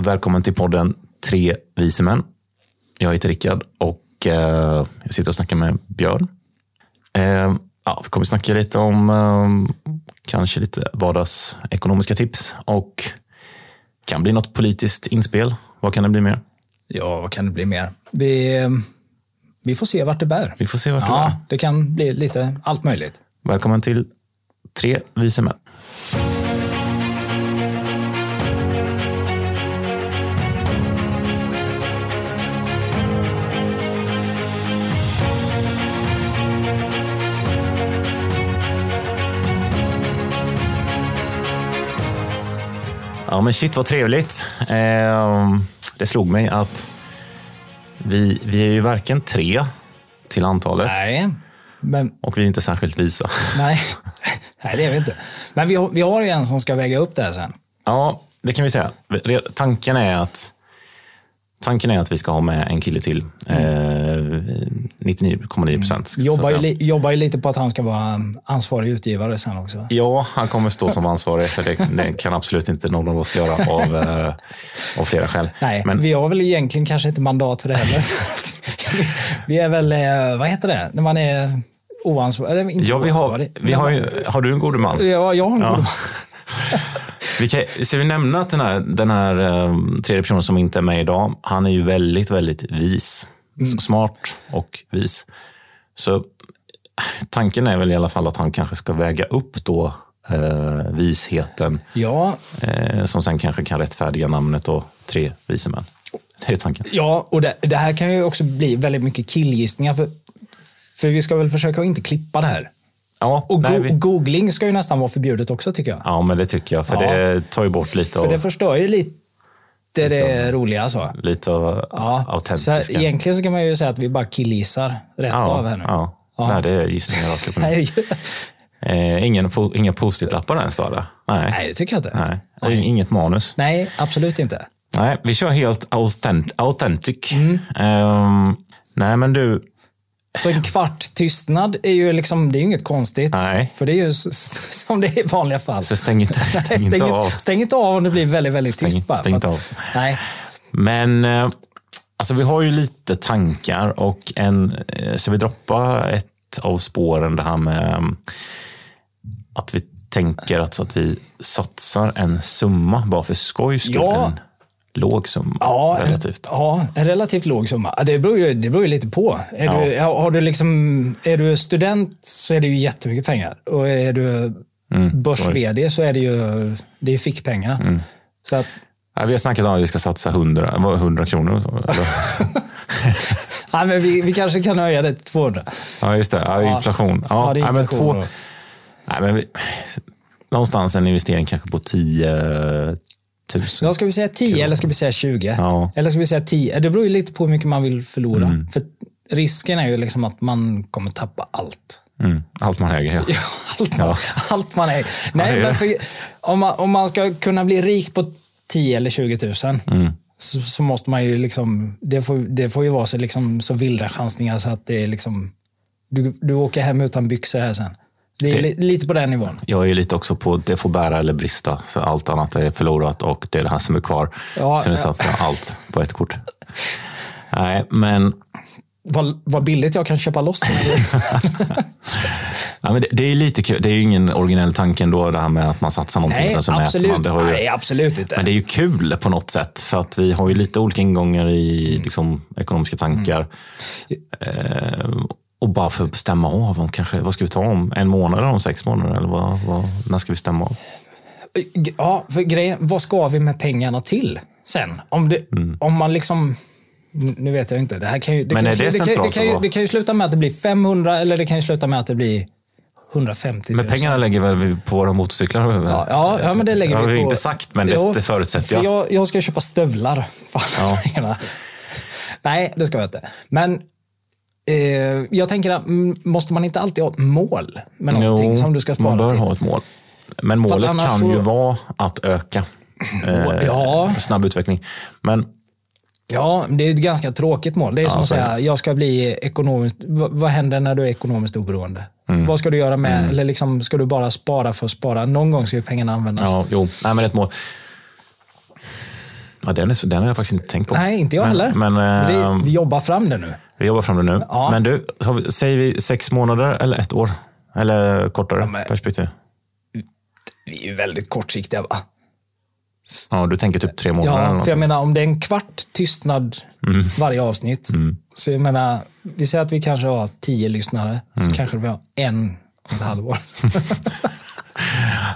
Välkommen till podden Tre vise män. Jag heter Rickard och eh, jag sitter och snackar med Björn. Eh, ja, vi kommer snacka lite om eh, kanske lite vardagsekonomiska tips och kan bli något politiskt inspel. Vad kan det bli mer? Ja, vad kan det bli mer? Vi, vi får se vart det bär. Vi får se vart det Ja, bär. det kan bli lite allt möjligt. Välkommen till Tre vise män. Ja men shit vad trevligt. Eh, det slog mig att vi, vi är ju varken tre till antalet Nej, men och vi är inte särskilt visa. nej, nej det är vi inte. Men vi har, vi har ju en som ska väga upp det här sen. Ja, det kan vi säga. Tanken är att Tanken är att vi ska ha med en kille till. Eh, 99,9 procent. att Jobbar ju, li, jobbar ju lite på att han ska vara ansvarig utgivare sen också. Ja, han kommer stå som ansvarig. För det, det kan absolut inte någon av oss göra av, eh, av flera skäl. Nej, Men vi har väl egentligen kanske inte mandat för det heller. vi är väl, eh, vad heter det, när man är oansvarig? inte ja, vi har, vi har, ju, har du en god man? Ja, jag har en Ja. god man. Vi kan, ska vi nämna att den här, den här eh, tredje personen som inte är med idag, han är ju väldigt, väldigt vis. Mm. Smart och vis. Så tanken är väl i alla fall att han kanske ska väga upp då eh, visheten Ja, eh, som sen kanske kan rättfärdiga namnet och tre vise män. Det är tanken. Ja, och det, det här kan ju också bli väldigt mycket killgissningar. För, för vi ska väl försöka att inte klippa det här. Ja, Och nej, go- vi, googling ska ju nästan vara förbjudet också tycker jag. ja, men det tycker jag. För Ja. det tar ju bort lite För av, det förstör ju lite det roliga. Så. lite av Ja. Så autentiska. här, egentligen så kan man ju säga att vi bara killgissar rätt av här nu. Ja, Ja. Nej, det är gissningar rakt upp. Nej, Eh, ingen, po- inga post-it-lappar ens då? Nej. nej, det tycker jag inte. Nej. Och Inget manus. Nej, absolut inte. Nej, vi kör helt authentic. Mm. Ehm, nej, men du. Så en kvart tystnad är ju liksom, det är ju inget konstigt. Nej. För det är ju som det är i vanliga fall. Så stäng inte, Nej, stäng stäng, inte av. stäng inte av om det blir väldigt, väldigt Stäng- tyst bara. stäng inte av. Nej. Men eh, alltså, vi har ju lite tankar och en, eh, så vi droppa ett av spåren det här med eh, att vi tänker alltså att vi satsar en summa bara för skojs skull. Ja. Låg summa Ja, relativt. ja, en relativt låg summa. Det beror ju, det beror ju lite på. Är, Ja. du, har du liksom, är du student så är det ju jättemycket pengar. Och är du Mm, börs-vd så är det ju det är fickpengar. Så att, Ja, vi har snackat om att vi ska satsa 100, vad, 100 kronor. Ja, men vi, vi kanske kan höja det till 200. Ja, just det. Ja, inflation. Ja, Ja, det är nej, men inflation två, nej, men vi, någonstans en investering kanske på 10 000. Ja, ska vi säga 10 eller ska vi säga 20? Ja. Eller ska vi säga 10? Det beror ju lite på hur mycket man vill förlora. Mm. För risken är ju liksom att man kommer tappa allt. Mm, allt man äger. Ja. Ja, allt, man, Ja. allt man är. Nej, men för, om, man, om man ska kunna bli rik på 10 eller 20 000 Mm. så, så måste man ju liksom, det får, det får ju vara så, liksom, så vilda chansningar så att det är liksom, du, du åker hem utan byxor här sen. Det är Det- li, lite på den nivån. Jag är lite också på det får bära eller brista. Så allt annat är förlorat och det är det här som är kvar. Ja, så nu ja. satsar jag allt på ett kort. Nej, men, Vad, vad billigt jag kan köpa loss nej, men det, det är lite kul. Det är ju ingen originell tanke ändå det här med att man satsar någonting Nej, så mäter man. absolut. Det har ju, Nej, absolut inte. Men det är ju kul på något sätt för att vi har ju lite olika ingångar i liksom, ekonomiska tankar. Eh, och bara för att stämma av, om kanske, vad ska vi ta om? En månad eller om sex månader? Eller vad, vad, när ska vi stämma av? Ja, för grejen, vad ska vi med pengarna till sen? Om, det, om man liksom... Nu vet jag inte. Det, här kan ju, det, Mm. Men kan, är det det, kan, centralt det, kan ju, det kan ju sluta med att det blir 500 eller det kan ju sluta med att det blir 150 000. Men pengarna lägger väl vi på våra motorcyklar? Ja, ja, ja, men det lägger har vi vi på. inte sagt, men det, Jo, det förutsätter För jag. jag, jag ska köpa stövlar. Fan, Ja. pengarna. Nej, det ska jag inte. Men eh, jag tänker att mm, måste man inte alltid ha ett mål med någonting som du ska spara man bör till? ha ett mål. Men målet kan så- ju vara att öka eh, Ja. snabb utveckling. Men Ja, det är ett ganska tråkigt mål. Det är som att säga, jag ska bli ekonomiskt... Vad, händer när du är ekonomiskt oberoende? Mm. Vad ska du göra med? Eller liksom, ska du bara spara för att spara? Någon gång ska ju pengarna användas. Ja, jo. Nej, men ett mål. Ja, den, är, den har jag faktiskt inte tänkt på. Nej, inte jag heller. Men, det, eh, vi jobbar fram det nu. Vi jobbar fram det nu. Ja. Men du, vi- säger vi sex månader eller ett år? Eller kortare men- perspektiv? Vi är ju väldigt kortsiktiga va? Ja, du tänker typ tre månader? Ja, för jag menar om det är en kvart tystnad Mm. varje avsnitt. Så jag menar, vi säger att vi kanske har tio lyssnare. Mm. Så kanske vi har en om ett halvår.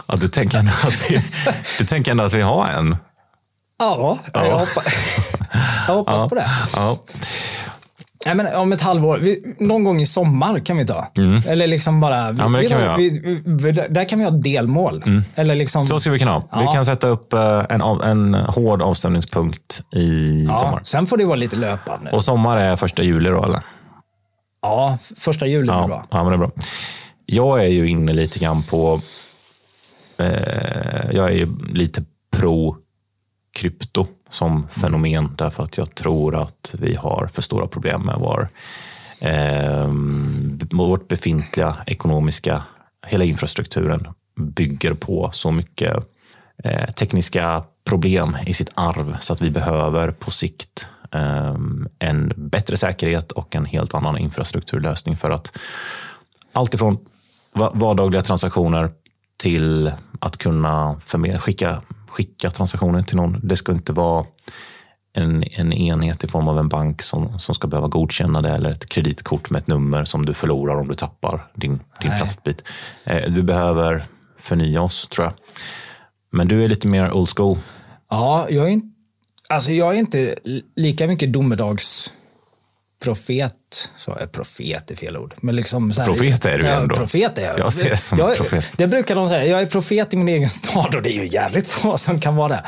ja, du, tänker ändå att vi, du tänker ändå att vi har en? Ja, jag hoppas, jag hoppas på det. Ja. Nej, men om ett halvår, vi, någon gång i sommar kan vi ta. Eller liksom bara... Mm. Ja, men det kan vi. Mm. vi, vi, där kan vi ha delmål. Eller liksom, Så ska vi kunna ha. Vi Ja. kan sätta upp eh, en, en hård avstämningspunkt i ja, sommar. sen får det vara lite löpande. Och sommar är första juli då, eller? ja, första juli är Ja, bra. ja men det är bra. Jag är ju inne lite grann på... Eh, jag är ju lite pro krypto som fenomen därför att jag tror att vi har för stora problem med vår, eh, vårt befintliga ekonomiska, hela infrastrukturen bygger på så mycket eh, tekniska problem i sitt arv så att vi behöver på sikt eh, en bättre säkerhet och en helt annan infrastrukturlösning för att allt ifrån va- vardagliga transaktioner till att kunna skicka, skicka transaktioner till någon. Det ska inte vara en, en enhet i form av en bank som, som ska behöva godkänna det eller ett kreditkort med ett nummer som du förlorar om du tappar din, din Nej. plastbit. Eh, vi behöver förnya oss, tror jag. Men du är lite mer old school. Ja, jag är, inte, alltså jag är inte lika mycket domedagsprofet. Så är profet är fel ord. Men liksom så här, Profet är du ju ja, ändå. Profet är jag. Jag ser det som jag, profet. Det brukar de säga. Jag är profet i min egen stad och det är ju jävligt få som kan vara det.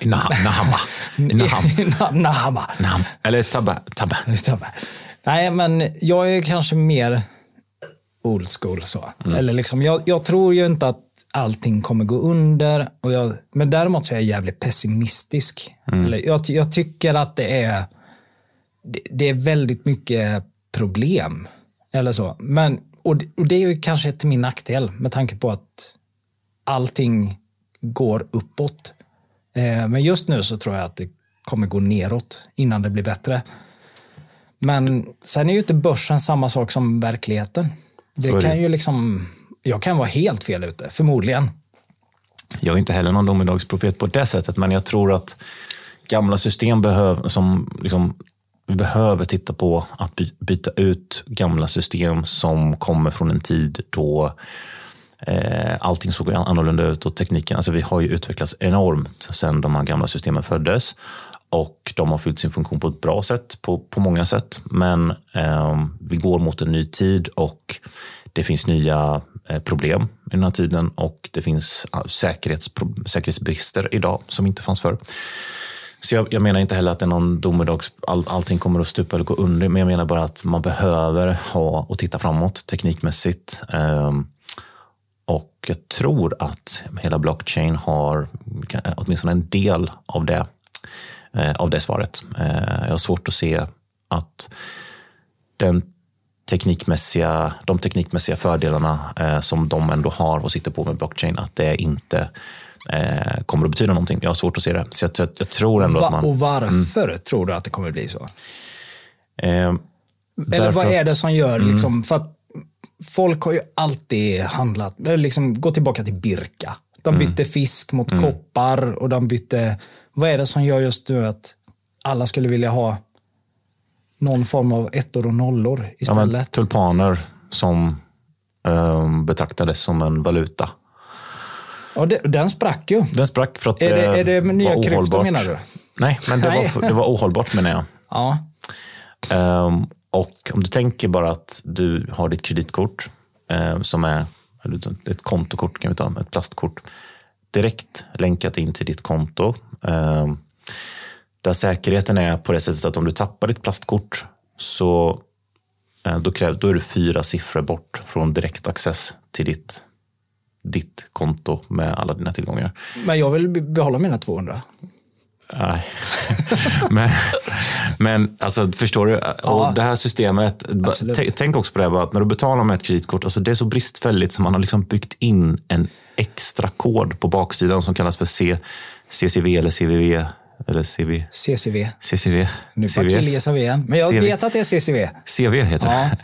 Nah- Nahama. Naham. Na- Nahama. Naham. Eller tabba. tabba. Nej, men jag är kanske mer old school. så. Mm. Eller liksom, jag, jag tror ju inte att allting kommer gå under. Och jag, men däremot så är jag jävligt pessimistisk. Mm. Eller jag, jag tycker att det är, det, det är väldigt mycket problem. Eller så. Men, och, det- och det är ju kanske till min nackdel med tanke på att allting går uppåt. Eh, men just nu så tror jag att det kommer gå neråt innan det blir bättre. Men sen är ju inte börsen samma sak som verkligheten. Det det. kan ju liksom, jag kan vara helt fel ute, förmodligen. Jag är inte heller någon domedagsprofet på det sättet, men jag tror att gamla system behöver, som liksom, vi behöver titta på att by, byta ut gamla system som kommer från en tid då eh, allting såg annorlunda ut och tekniken, alltså vi har ju utvecklats enormt sedan de här gamla systemen föddes och de har fyllt sin funktion på ett bra sätt på, på många sätt. Men eh, vi går mot en ny tid och det finns nya eh, problem i den här tiden och det finns ah, säkerhetsbrister idag som inte fanns förr. Så jag, jag menar inte heller att det är någon domedags, all, allting kommer att stupa eller gå under, men jag menar bara att man behöver ha och titta framåt teknikmässigt. Um, och jag tror att hela blockchain har åtminstone en del av det, uh, av det svaret. Uh, jag har svårt att se att den teknikmässiga, de teknikmässiga fördelarna uh, som de ändå har och sitter på med blockchain, att det inte eh, kommer att betyda någonting. Jag har svårt att se det. Så jag, jag, tror ändå att Va, man... och varför tror du att det kommer bli så? Eh, Eller därför vad är att- Mm. det som gör, liksom, för att folk har ju alltid handlat, liksom, gå tillbaka till Birka. De Mm. bytte fisk mot koppar och de bytte, vad är det som gör just nu att alla skulle vilja ha någon form av ettor och nollor ja, istället? tulpaner som eh, betraktades som en valuta. Ja, det, den sprack ju. Den sprack för att Är det, eh, är det nya var krypto ohållbart. menar du? Nej, men det var, det var ohållbart menar jag. Ja. Ehm, och om du tänker bara att du har ditt kreditkort eh, som är ett kontokort, kan vi ta, ett plastkort, direkt länkat in till ditt konto. ehm, där säkerheten är på det sättet att om du tappar ditt plastkort så eh, då, kräv, då är du fyra siffror bort från direktaccess till ditt, ditt konto med alla dina tillgångar. Men jag vill be- behålla mina 200. Nej. men, men alltså, förstår du? Och det här systemet, tänk också på det här, att när du betalar med ett kreditkort, alltså det är så bristfälligt som man har liksom byggt in en extra kod på baksidan som kallas för C, CCV eller CVV Eller CV? CCV. CCV? Nu bara killgissar vi igen. Men jag CV. vet att det är CCV. CV heter det.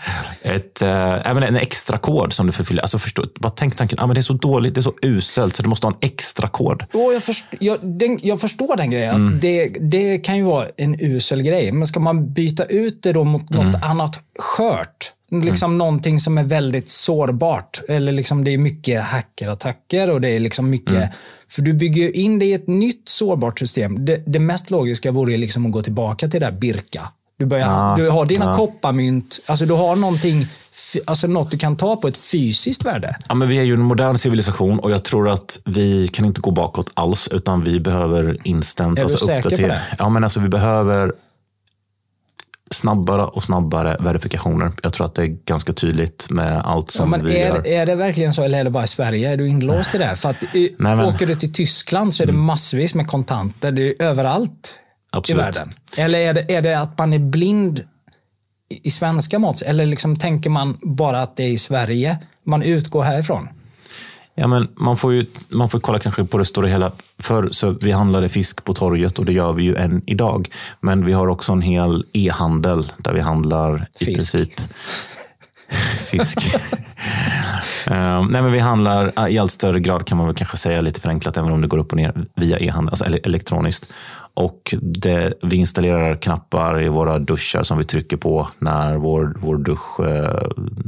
Ett, äh, en extra kod som du förfyller. Alltså förstå, bara tänk tanken, ah, men det är så dåligt, det är så uselt så du måste ha en extra kod. Jo, jag, först, jag, den, jag förstår den grejen. Mm. Det, det kan ju vara en usel grej. Men ska man byta ut det då mot Mm. något annat skört? Liksom någonting som är väldigt sårbart. Eller liksom det är mycket hackerattacker och det är liksom mycket... För du bygger in det i ett nytt sårbart system. Det, det mest logiska vore liksom att gå tillbaka till det där Birka. Du, börjar, du har dina kopparmynt. Alltså du har någonting, alltså något du kan ta på ett fysiskt värde. Ja, men vi är ju en modern civilisation och jag tror att vi kan inte gå bakåt alls utan vi behöver instant Är du alltså säker på uppdatera. det? Ja, men alltså vi behöver snabbare och snabbare verifikationer. Jag tror att det är ganska tydligt med allt Ja, som men vi gör. är, är det verkligen så eller är det bara i Sverige? Är du inlåst i det? För att i, Nej, men- Mm. åker du till Tyskland så är det massvis med kontanter. Det är överallt Absolut. i världen. Eller är det, är det att man är blind i, i svenska mått? Eller liksom tänker man bara att det är i Sverige? Man utgår härifrån? Ja, men man får ju man får kolla kanske på det stora hela. Förr så vi handlade fisk på torget och det gör vi ju än idag. Men vi har också en hel e-handel där vi handlar i Fisk. princip fisk. Ehm, nej, men vi handlar eh, i allt större grad kan man väl kanske säga lite förenklat, även om det går upp och ner via e-handel, alltså ele- elektroniskt. Och det, vi installerar knappar i våra duschar som vi trycker på när vår, vår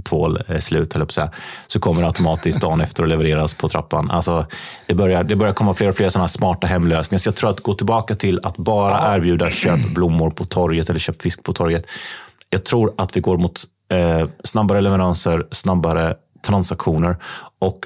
tvål är slut, höll jag på att säga. Så kommer det automatiskt dagen efter att levereras på trappan. Alltså, det, börjar, det börjar komma fler och fler sådana smarta hemlösningar. Så jag tror att gå tillbaka till att bara erbjuda köp blommor på torget eller köp fisk på torget. Jag tror att vi går mot eh, snabbare leveranser, snabbare transaktioner och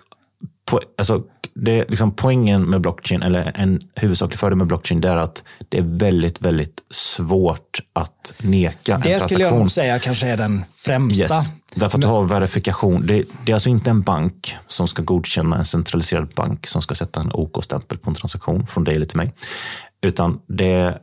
po- alltså, det är liksom poängen med blockchain, eller en huvudsaklig fördel med blockchain, det är att det är väldigt, väldigt svårt att neka en Det transaktion. skulle jag nog säga kanske är den främsta. Yes. Därför att du har verifikation. Det, det är alltså inte en bank som ska godkänna en centraliserad bank som ska sätta en OK-stämpel på en transaktion från dig eller till mig. Utan det,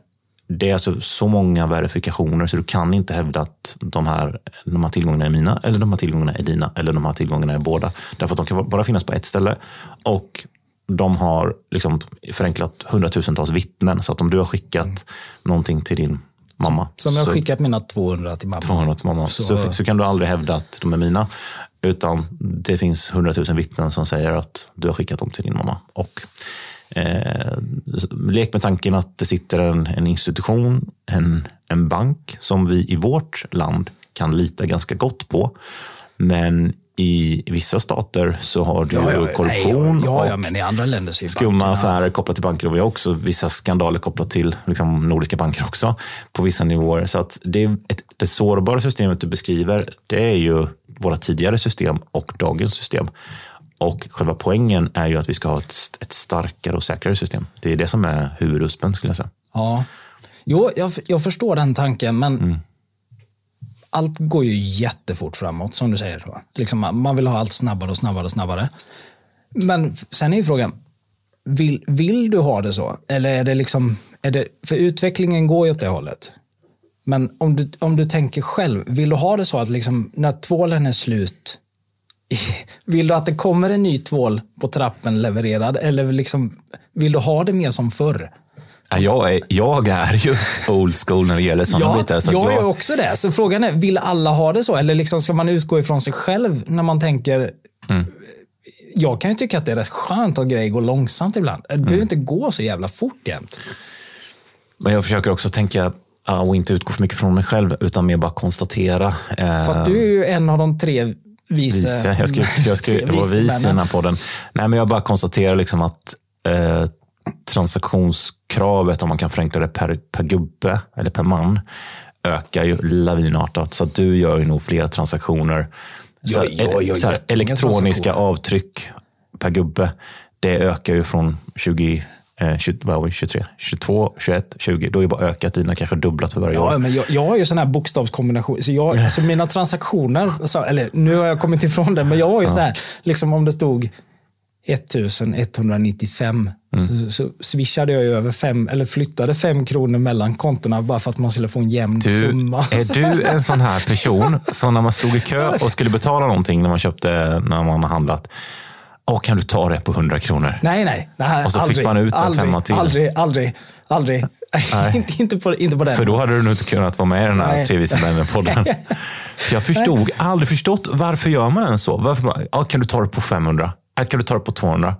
det är alltså så många verifikationer så du kan inte hävda att de här, de här tillgångarna är mina eller de här tillgångarna är dina eller de här tillgångarna är båda. Därför att de kan bara finnas på ett ställe. Och de har liksom förenklat hundratusentals vittnen. Så att om du har skickat någonting till din mamma. Som jag har så- skickat mina 200 till mamma. 200 till mamma. Så, så, kan du aldrig hävda att de är mina. Utan det finns 100 000 vittnen som säger att du har skickat dem till din mamma. Och, eh, lek med tanken att det sitter en, en institution, en, en bank som vi i vårt land kan lita ganska gott på. Men i vissa stater så har du korruption nej, ja, ja, och men i andra länder så skumma bankerna- affärer kopplat till banker och vi har också vissa skandaler kopplat till liksom, nordiska banker också på vissa nivåer. Så att det, ett, det sårbara systemet du beskriver, det är ju våra tidigare system och dagens system. Och själva poängen är ju att vi ska ha ett, ett starkare och säkrare system. Det är det som är huvuduspen skulle jag säga. Ja. Jo, jag, jag förstår den tanken, men Mm. allt går ju jättefort framåt, som du säger. Liksom, man- vill ha allt snabbare och snabbare och snabbare. Men sen är ju frågan, vill, vill du ha det så? Eller är det liksom, är det, för utvecklingen går ju åt det hållet. Men om du, om du tänker själv, vill du ha det så att liksom, när tvålen är slut, vill du att det kommer en ny tvål på trappen levererad? Eller liksom, vill du ha det mer som förr? Ja, Jag är, jag är ju old school när det gäller sådana Ja, bitar. Så jag jag, är också det. Så frågan är, vill alla ha det så? Eller liksom ska man utgå ifrån sig själv när man tänker... Mm. Jag kan ju tycka att det är rätt skönt att grejer går långsamt ibland. Det Mm. behöver inte gå så jävla fort jämt. Men jag försöker också tänka och inte utgå för mycket från mig själv utan mer bara konstatera. eh, Fast du är ju en av de tre vice... Vise. Jag ska, jag ska tre vara vis i den här podden. Nej, men jag bara konstaterar liksom att eh, transaktionskravet, om man kan förenkla det per, per gubbe eller per man, ökar ju lavinartat. Så du gör ju nog fler transaktioner. Jag- jag gör så här, elektroniska avtryck per gubbe, det ökar ju från 20, eh, 20, vad var det, 23, 22, 21, 20. Då är det bara ökat dina kanske dubblat för varje Ja, år. men jag, jag har ju sån här bokstavskombination. Så jag, alltså mina transaktioner, så, eller nu har jag kommit ifrån det, men jag har ju så här, liksom om det stod 1195 så, så swishade jag ju över fem, eller flyttade fem kronor mellan kontona bara för att man skulle få en jämn Du, summa. är du en sån här person som när man stod i kö och skulle betala någonting när man köpte, när man har handlat. Åh, kan du ta det på 100 kronor? Nej, nej. nej Och så fick aldrig, man ut en femma till. Aldrig, aldrig, aldrig. inte, inte, på, inte på den. För då hade du nog inte kunnat vara med i den här Nej. Tre vise männen-podden. Jag förstod, aldrig förstått varför gör man ens så? Varför, man- ja, kan du ta det på 500? Äh, Kan du ta det på 200?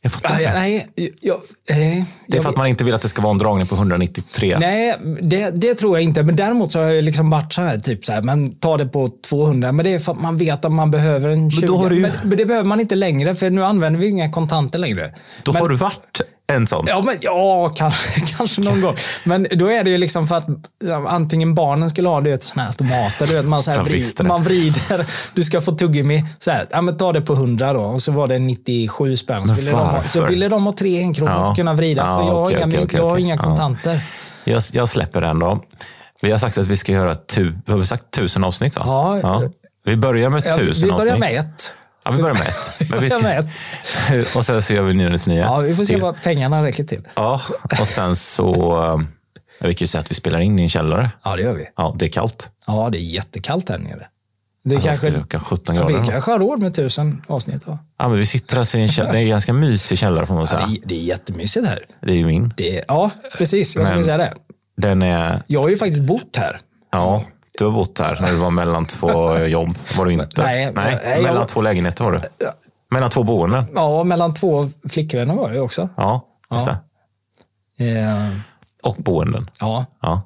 Jag fattar Ah, inte. nej, jag, eh, Det är för att man inte vill att det ska vara en dragning på 193. Nej, det, det tror jag inte. Men däremot så har jag liksom varit så här, typ så här, men ta det på 200. Men det är för att man vet att man behöver en 20. då har du ju- men, men det behöver man inte längre, för nu använder vi inga kontanter längre. Då men, har du varit en sån. Ja, men, ja kanske, kanske någon gång. Men då är det ju liksom för att ja, antingen barnen skulle ha du vet, såna här automater. Du vet, man, så här, vrid, man vrider, du ska få tuggummi. Så här, ja, men ta det på 100 då. Och så var det 97 spänn. Så ville, de ha, så ville de ha tre enkronor Ja. för att kunna vrida. Ja, för jag har okej, inga, okej, jag har inga Ja. kontanter. Jag, jag släpper den då. Vi har sagt att vi ska göra tu, har vi sagt tusen avsnitt. Va? Ja. Vi börjar med Ja, tusen vi börjar avsnitt. med ett. Ja, vi börjar med ett. Men vi börjar med ska, och sen så gör vi 999. Ja, vi får se till. vad pengarna räcker till. Ja, och sen så... eh, Vi kan ju säga att vi spelar in i en källare. Ja, det gör vi. Ja, det är kallt. Ja, det är jättekallt här nere. Det Alltså, kanske, kanske, kanske 17 ja, grader. vi kanske har råd med tusen avsnitt. Va? Ja, men vi sitter alltså i en källare. Det är en ganska mysig källare får man Ja, säga. det, är, det är jättemysigt här. Det är ju min. Det är, ja, precis. Jag skulle säga det. Den är... Jag har ju faktiskt bott här. Ja, du har bott här när du var mellan två jobb. Var du inte? Nej, nej, jag- mellan två lägenheter var du. Mellan två boenden. Ja, mellan två flickvänner var det också. Ja, just Ja. det. Eh, Och boenden. ja, Ja.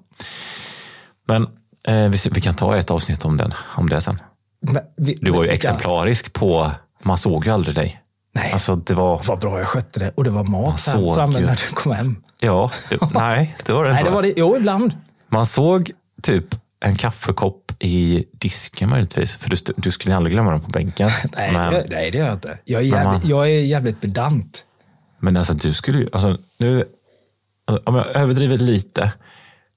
Men eh, vi, vi kan ta ett avsnitt om, den, om det sen. men vi, Du var ju exemplarisk på... Man såg ju aldrig dig. Nej, Alltså det var... vad bra jag skötte det. Och det var mat här framme ju. när du kom hem. Ja, det, nej, det var det Nej, inte. det va? var det. Jo, ibland. Man såg typ en kaffekopp i disken möjligtvis. För du, du skulle aldrig glömma den på bänken. Nej, men, det, nej, det gör jag inte. Jag är Men man- jävligt, jag är jävligt pedant. men alltså du skulle ju... Alltså, nu, om jag överdriver lite.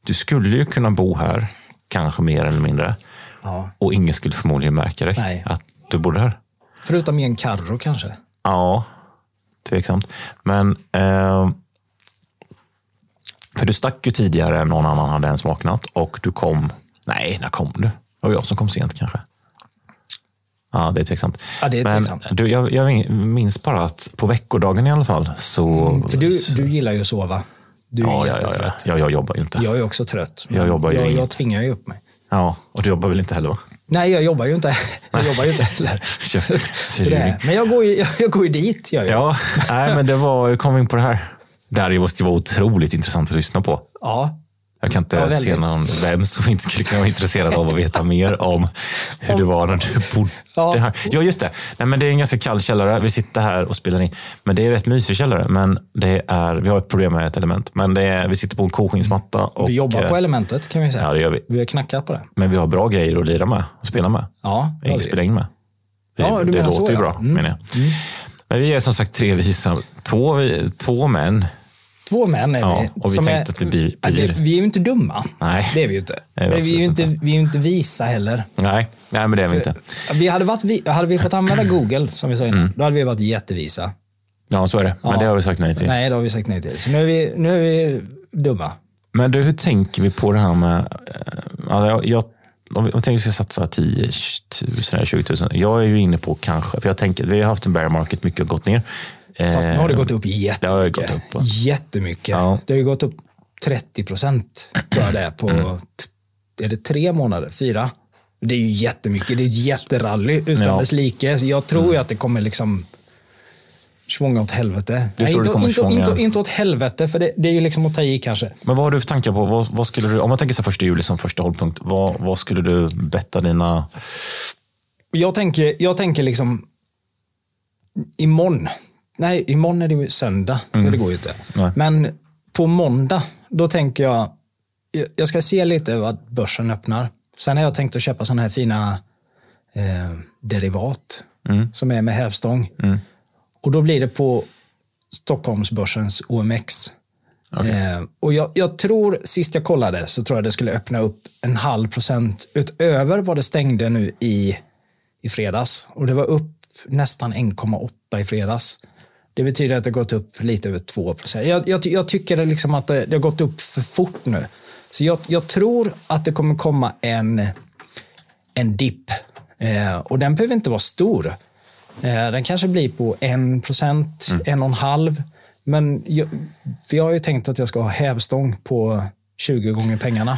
Du skulle ju kunna bo här, kanske mer eller mindre. Ja. Och ingen skulle förmodligen märka dig Nej. att du bodde här. Förutom i en Carro kanske. Ja, tveksamt. Men... Eh, för du stack ju tidigare än någon annan hade ens vaknat. Och du kom... Nej, när kom du? Det var jag som kom sent kanske. Ja, det är tveksamt. Ja, det är Men tveksamt. Du, jag, jag minns bara att på veckodagen i alla fall så... Mm, För du, du gillar ju att sova. Du är ja, ja, ja, jättetrött. ja, ja, jag jobbar ju inte. Jag är också trött. Jag men jobbar ju jag, jag tvingar ju upp mig. Ja, och du jobbar väl inte heller va? Nej, jag jobbar ju inte, jag jobbar ju inte heller. Så det är. Men jag går, ju, jag, jag går ju dit. Jag. Ja, nej, men det var... Jag kom in på det här. Det här måste ju vara otroligt intressant att lyssna på. ja. Jag kan inte Ja, se någon vem som inte skulle kunna vara intresserad av att veta mer om hur det var när du bodde Ja. här. Ja, just det. Nej, men det är en ganska kall källare. Vi sitter här och spelar in. Men det är rätt mysig källare. Men det är, vi har ett problem med ett element. Men det är, vi sitter på en koskinsmatta. Och, Vi jobbar på eh, elementet kan vi säga. Ja, det gör vi. Vi har knackat på det. Men vi har bra grejer att lira med och spela med. Ja, det spela in med. Vi, Ja, du det låter så, ju ja. bra, Mm. menar jag. Men vi är som sagt tre visa. Två, två män. Två män är Ja, vi. och vi tänkte att vi blir- det- blir- Vi är ju inte dumma. Nej. Det är vi ju inte. Det är vi Men vi är ju inte, vi är inte visa heller. Nej, nej men det är vi inte. Vi hade, varit, vi- hade vi fått använda Google, som vi sa Mm. innan, då hade vi varit jättevisa. Ja, så är det. Men Ja. det har vi sagt nej till. Nej, det har vi sagt nej till. Så nu är vi, nu är vi dumma. Men du, hur tänker vi på det här med... Ja, jag, jag, om vi tänker att vi ska satsa 10 000 eller 20 000. Jag är ju inne på kanske, för jag tänker, vi har haft en bear market, mycket har gått ner. Fast nu har det gått upp det har ju jättemycket. gått upp, jättemycket. Ja. Det har ju gått upp 30 procent, tror jag det är, på Mm. Ja. dess like. Så jag tror ju att det kommer liksom svånga åt helvete. Nej, det inte, inte, inte, inte åt helvete, för det, det är ju liksom att ta i kanske. Men vad har du för tankar på? Vad, vad skulle du, om man tänker sig första juli som första hållpunkt, vad, vad skulle du betta dina... Jag tänker, jag tänker liksom imorgon. Nej, imorgon är det ju söndag, så det går ju inte. Nej. Men på måndag, då tänker jag, jag- ska se lite vad börsen öppnar. Sen har jag tänkt att köpa sådana här fina eh, derivat som är med hävstång. Och då blir det på Stockholmsbörsens OMX. Eh, och jag, jag tror, sist jag kollade, så tror jag det skulle öppna upp en halv procent utöver vad det stängde nu i, i fredags. Och det var upp nästan 1,8 i fredags. Det betyder att det har gått upp lite över 2 procent. Jag, jag, jag tycker liksom att det, det har gått upp för fort nu. Så jag, jag tror att det kommer komma en, en dipp. Eh, och den behöver inte vara stor. Eh, den kanske blir på 1 procent, en och en halv. Men jag, jag har ju tänkt att jag ska ha hävstång på 20 gånger pengarna.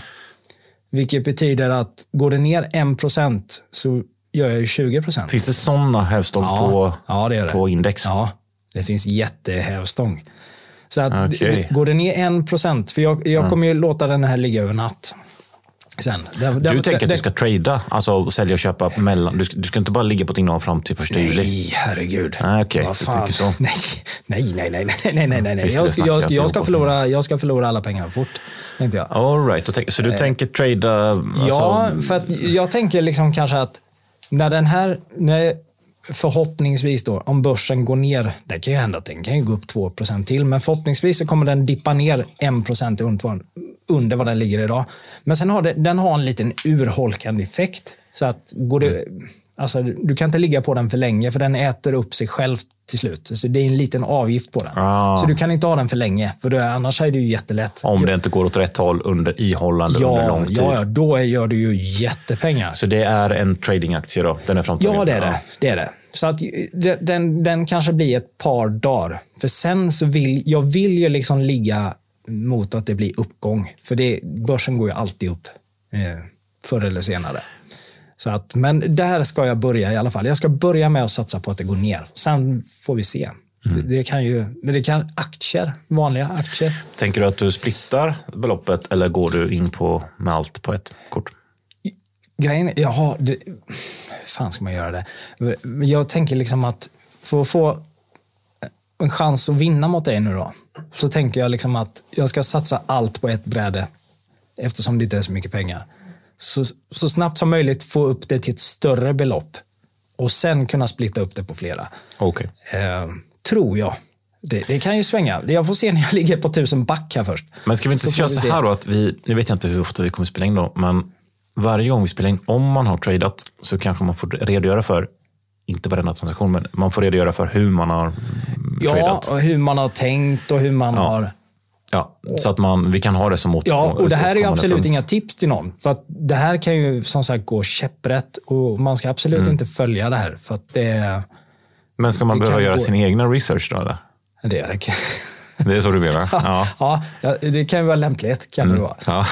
Vilket betyder att går det ner 1% så gör jag ju 20%. Finns det sådana hävstång Ja, på, ja, det det. på index? Ja, det finns jättehävstång. Så att okay. går det ner en procent, för jag, jag kommer ju låta den här ligga över natt. Sen, där, du tänker att där, du ska trada, alltså sälja och köpa mellan. Du ska, du ska inte bara ligga på din fram till första juli. Nej, herregud. Ah, okay. Vad fan. Så. Nej, nej, nej, nej, nej, nej, nej. nej. Jag, ska, jag, jag, ska förlora, jag ska förlora alla pengar fort, tänkte jag. All right. Så du eh, tänker trada? Alltså... Ja, för att jag tänker liksom kanske att när den här, när förhoppningsvis då, om börsen går ner, det kan ju hända att den kan gå upp 2% till, men förhoppningsvis så kommer den dippa ner 1 under, under vad den ligger idag. Men sen har det, den har en liten urholkande effekt. Så att går det, alltså, du kan inte ligga på den för länge, för den äter upp sig själv till slut. Så det är en liten avgift på den. Ah. Så du kan inte ha den för länge, för då, annars är det ju jättelätt. Om det inte går åt rätt håll under ihållande under Ja, lång tid. ja, ja, då gör du ju jättepengar. Så det är en tradingaktie då? Den är framtagen? Ja, det är det. det, är det. Så att eh, den, den kanske blir ett par dagar. För sen så vill jag vill ju liksom ligga mot att det blir uppgång. För det, börsen går ju alltid upp eh, förr eller senare. Så att, men där ska jag börja i alla fall. Jag ska börja med att satsa på att det går ner. Sen får vi se. Det, det kan ju, men det kan aktier, vanliga aktier. Tänker du att du splittar beloppet eller går du in på med allt på ett kort? Grejen är, jaha, det, fan ska man göra det? Jag tänker liksom att för att få en chans att vinna mot dig nu då, så tänker jag liksom att jag ska satsa allt på ett bräde eftersom det inte är så mycket pengar. Så, så snabbt som möjligt få upp det till ett större belopp och sen kunna splitta upp det på flera. Okej. Eh, tror jag. Det, det kan ju svänga. Jag får se när jag ligger på tusen back här först. Men ska vi inte Så köra så här då att vi, nu vet jag inte hur ofta vi kommer spela in då, men varje gång vi spelar in, om man har tradat så kanske man får redogöra för, inte varenda transaktion, men man får redogöra för hur man har Ja, tradat. och hur man har tänkt och hur man har... Ja, så att man, vi kan ha det som mått Ja, och det här är absolut inga tips till någon. För att det här kan ju som sagt gå käpprätt och man ska absolut Mm. inte följa det här. För att det, Men ska man behöva göra gå- sin egna research då? Eller? det, är- Det är så du menar? Ja. ja, det kan ju vara lämpligt. Kan det vara. Ja.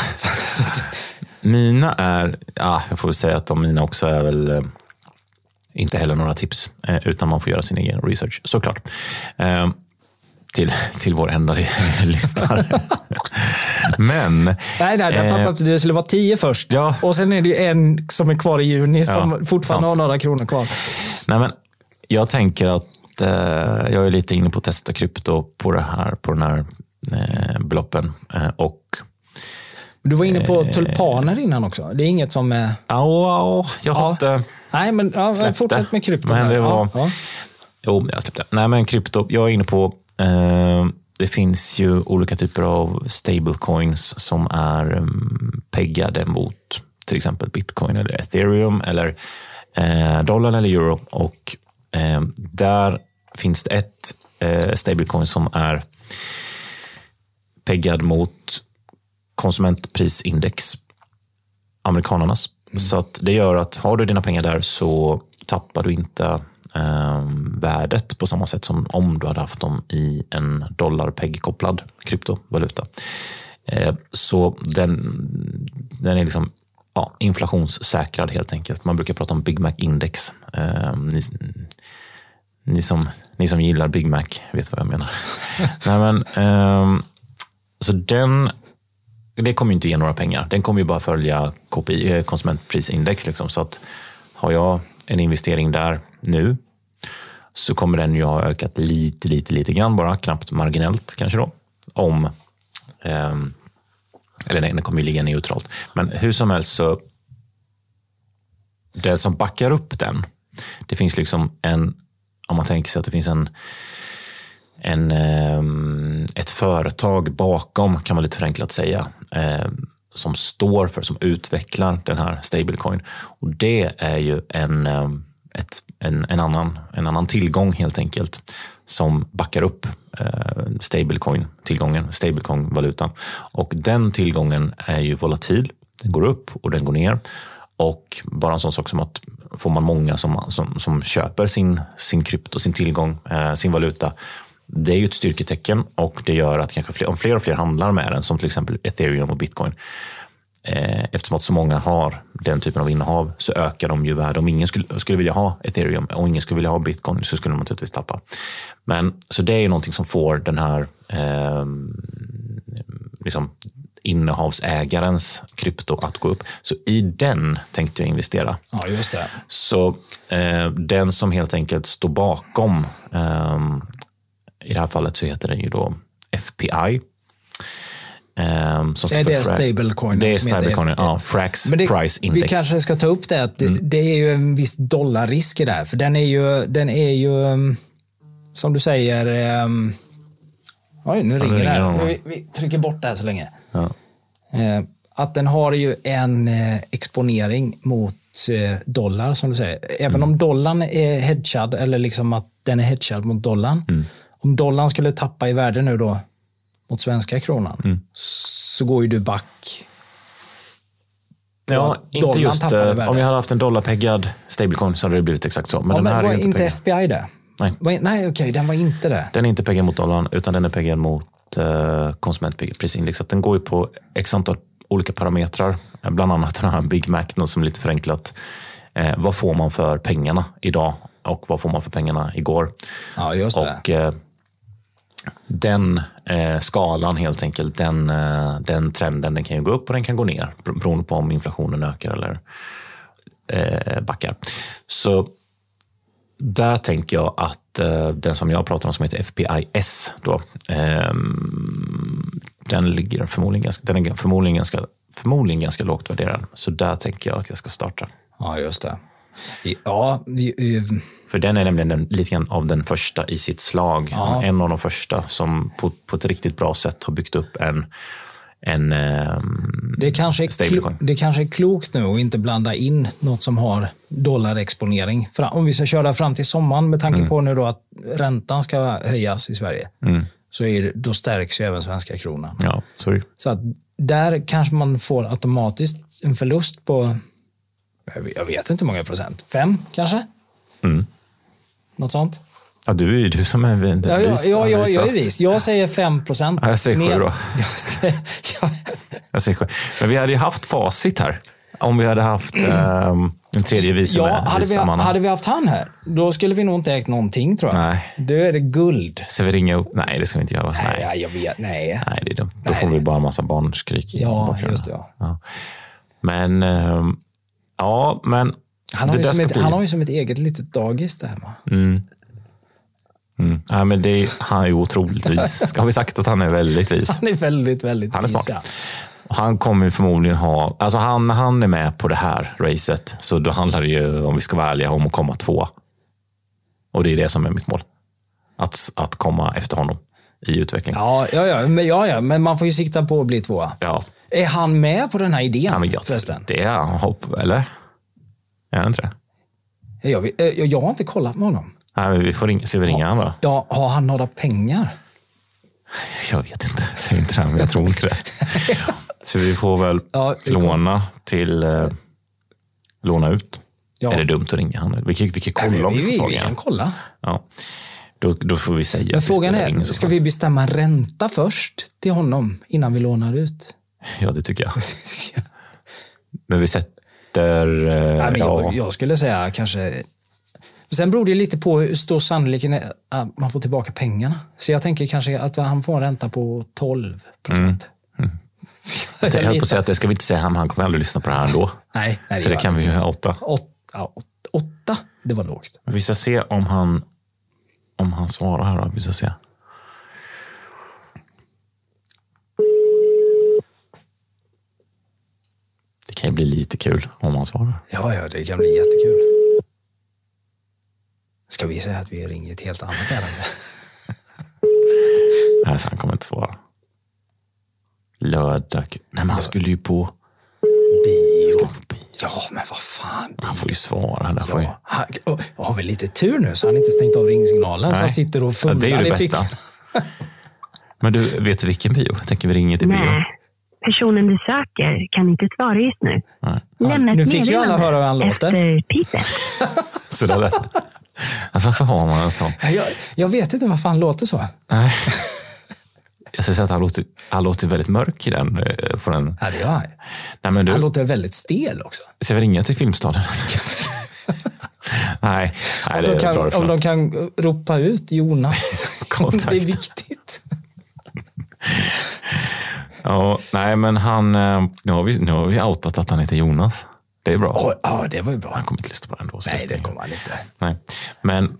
mina är, ja, jag får väl säga att de mina också är väl eh, inte heller några tips, eh, utan man får göra sin egen research, såklart. Eh, till, till vår enda lyssnare. Men, Nej, nej, nej Eh, pappa, det skulle vara tio först. Ja. Och sen är det ju en som är kvar i juni som Ja, fortfarande sant. har några kronor kvar. nej men, jag tänker att eh, jag är lite inne på att testa krypto på, det här, på den här eh, beloppen. Eh, och Du var inne på Eh. tulpaner innan också. Det är inget som ja, ja, jag har Ja. inte... Nej, men ja, fortsätt med krypto. Men det var- Ja, ja. Jo, jag släppte. Nej, men krypto. Jag är inne på... Eh, det finns ju olika typer av stablecoins som är um, peggade mot till exempel bitcoin eller ethereum eller eh, dollar eller euro. Och eh, där finns det ett stablecoin som är peggad mot konsumentprisindex, amerikanernas. Så att det gör att har du dina pengar där så tappar du inte eh, värdet på samma sätt som om du hade haft dem i en dollar-peg-kopplad kryptovaluta. Eh, så den, den är liksom ja, inflationssäkrad helt enkelt. Man brukar prata om Big Mac-index. Eh, ni, ni, som, ni som gillar Big Mac vet vad jag menar. Nej, men, ehm, så den, det kommer ju inte ge några pengar. Den kommer ju bara följa KPI, eh, konsumentprisindex. Liksom. Så att har jag en investering där nu så kommer den ju ha ökat lite, lite, lite grann bara. Knappt marginellt kanske då. Om, eh, eller nej, den kommer ju ligga neutralt. Men hur som helst så det som backar upp den, det finns liksom en, om man tänker sig att det finns en, en, ehm, ett företag bakom, kan man lite förenklat säga, ehm, som står för, som utvecklar den här stablecoin. Och det är ju en, ehm, ett, en, en, annan, en annan tillgång helt enkelt som backar upp eh, stablecoin-tillgången, stablecoin-valutan. Och den tillgången är ju volatil. Den går upp och den går ner. Och bara en sån sak som att får man många som, som, som köper sin, sin krypto, sin tillgång, eh, sin valuta, det är ju ett styrketecken och det gör att kanske fler, om fler och fler handlar med den, som till exempel ethereum och bitcoin, eftersom att så många har den typen av innehav så ökar de ju värde. Om ingen skulle, skulle vilja ha ethereum och ingen skulle vilja ha bitcoin så skulle de naturligtvis tappa. Men, så det är ju någonting som får den här eh, liksom, innehavsägarens krypto att gå upp. Så i den tänkte jag investera. Ja, just det. Så eh, den som helt enkelt står bakom, eh, i det här fallet så heter den ju då FPI. Eh, som är det stablecoin? Det är stablecoin, ja. Frax det, Price Index. Vi kanske ska ta upp det, att det, mm. det är ju en viss dollarrisk i det här. För den är ju, den är ju ehm, som du säger, um, oj nu ringer det här. Vi, vi, trycker bort det här så länge. Ja. Eh, att den har ju en eh, exponering mot eh, dollar, som du säger. Även mm. om dollarn är hedgad, eller liksom att den är hedgad mot dollarn. Mm. Om dollarn skulle tappa i värde nu då mot svenska kronan, mm. så går ju du back. Ja, inte just om jag hade haft en dollarpeggad stablecoin så hade det blivit exakt så. Men, ja, den men här var är inte, inte FBI det? Nej. nej, okej, okay, den var inte det. Den är inte peggad mot dollarn, utan den är peggad mot eh, konsumentprisindex. Den går ju på x antal olika parametrar, eh, bland annat den här Big Mac som är lite förenklat. Eh, vad får man för pengarna idag och vad får man för pengarna igår? Ja, just det. Och, eh, den eh, skalan helt enkelt, den, eh, den trenden den kan ju gå upp och den kan gå ner beroende på om inflationen ökar eller eh, backar. Så där tänker jag att eh, den som jag pratar om som heter FPIS, då, eh, den, ligger förmodligen ganska, den är förmodligen ganska, förmodligen ganska lågt värderad. Så där tänker jag att jag ska starta. Ja, just det. Ja, För den är nämligen lite grann av den första i sitt slag. Ja. En av de första som på, på ett riktigt bra sätt har byggt upp en en um, det, kanske är det kanske är klokt nu att inte blanda in något som har dollarexponering. Om vi ska köra fram till sommaren med tanke mm. på nu då att räntan ska höjas i Sverige. Mm. Så är, då stärks ju även svenska kronan. Ja, sorry. Så att där kanske man får automatiskt en förlust på, jag vet inte hur många procent, fem kanske? Mm. Något sånt. Ja, du är ju du som är den ja, ja, ja, ja, jag är vis. Jag säger 5 procent. Ja, jag säger 7 då. jag säger 7. Men vi hade ju haft facit här. Om vi hade haft um, en tredje vice Ja, hade vi, hade vi haft han här, då skulle vi nog inte ägt någonting tror jag. Nej. Då är det guld. Ska vi ringa upp? Nej, det ska vi inte göra. Nej, nej. jag vet. Nej. Nej, det är dumt. Då nej, får vi bara en massa barnskrik i Ja, just det. Ja. ja. Men, um, ja, men han har, ju som, ett, bli... han har ju som ett eget litet dagis där. Mm. Mm. Ja, men det, han är ju otroligt vis. Ska vi sagt att han är väldigt vis? Han är väldigt, väldigt han är smart. vis. Ja. Han kommer förmodligen ha, alltså han, när han är med på det här racet så då handlar det ju, om vi ska vara ärliga, om att komma två. Och det är det som är mitt mål. Att, att komma efter honom i utvecklingen. Ja, ja, ja, men, ja, ja, men man får ju sikta på att bli tvåa. Ja. Är han med på den här idén ja, men jag, förresten? Det är han, hopp, eller? Är han inte det? Jag, jag, jag har inte kollat med honom. Nej, men vi får ringa, ska vi ringa honom då? Ja, har han några pengar? Jag vet inte. Säg inte det, men jag tror inte det. Så vi får väl ja, låna till eh, låna ut. Ja. Är det dumt att ringa honom? Vi kan, vi kan kolla Nej, om vi, vi tag Vi kan kolla. Ja. Då, då får vi säga. Men frågan är, ska vi bestämma ränta först till honom innan vi lånar ut? Ja, det tycker jag. men vi sätter... Eh, Nej, men jag, jag skulle säga kanske Sen beror det lite på hur stor sannolikheten är att man får tillbaka pengarna. Så jag tänker kanske att han får en ränta på 12 procent. Mm. Mm. Jag, jag höll på att säga att det ska vi inte säga, men han kommer aldrig lyssna på det här ändå. Nej, nej, Så det, det kan vi ju ha åtta. Åtta, åtta, det var lågt. Vi ska se om han, om han svarar här. Då. Vi ska se. Kan ju bli lite kul om han svarar. Ja, ja, det kan bli jättekul. Ska vi säga att vi ringer ett helt annat ärende? Nej, så han kommer inte svara. Lördag. Nej, men han skulle ju på bio. Ja, men vad fan. Bio. Han får ju svara. Där ja. ju... Han, oh, har vi lite tur nu så har han inte stängt av ringsignalen Nej. så han sitter och fumlar ja, det är det bästa. men du, vet du vilken bio? Jag täncker vi ringer till Nej. bio. Personen du söker kan inte svara just nu. Nej. Lämna nu fick ju alla höra hur han låter. Efter pipet. så det lät Alltså varför har man en sån? Jag, jag vet inte varför han låter så. Nej. Jag skulle säga att han låter, han låter väldigt mörk i den. eh, På den. Ja, det gör han. Nej, men du, Han låter väldigt stel också. ska vi ringa till Filmstaden? nej, nej, det de är kan, bra om referat. de kan ropa ut Jonas. Kontakt. det är viktigt. Ja, nej, men han, eh, nu har, vi, nu har vi outat att han heter Jonas. Det är bra. Ja, det var ju bra. Han kommer inte lyssna på den då. Nej, det kommer han inte. Nej. Men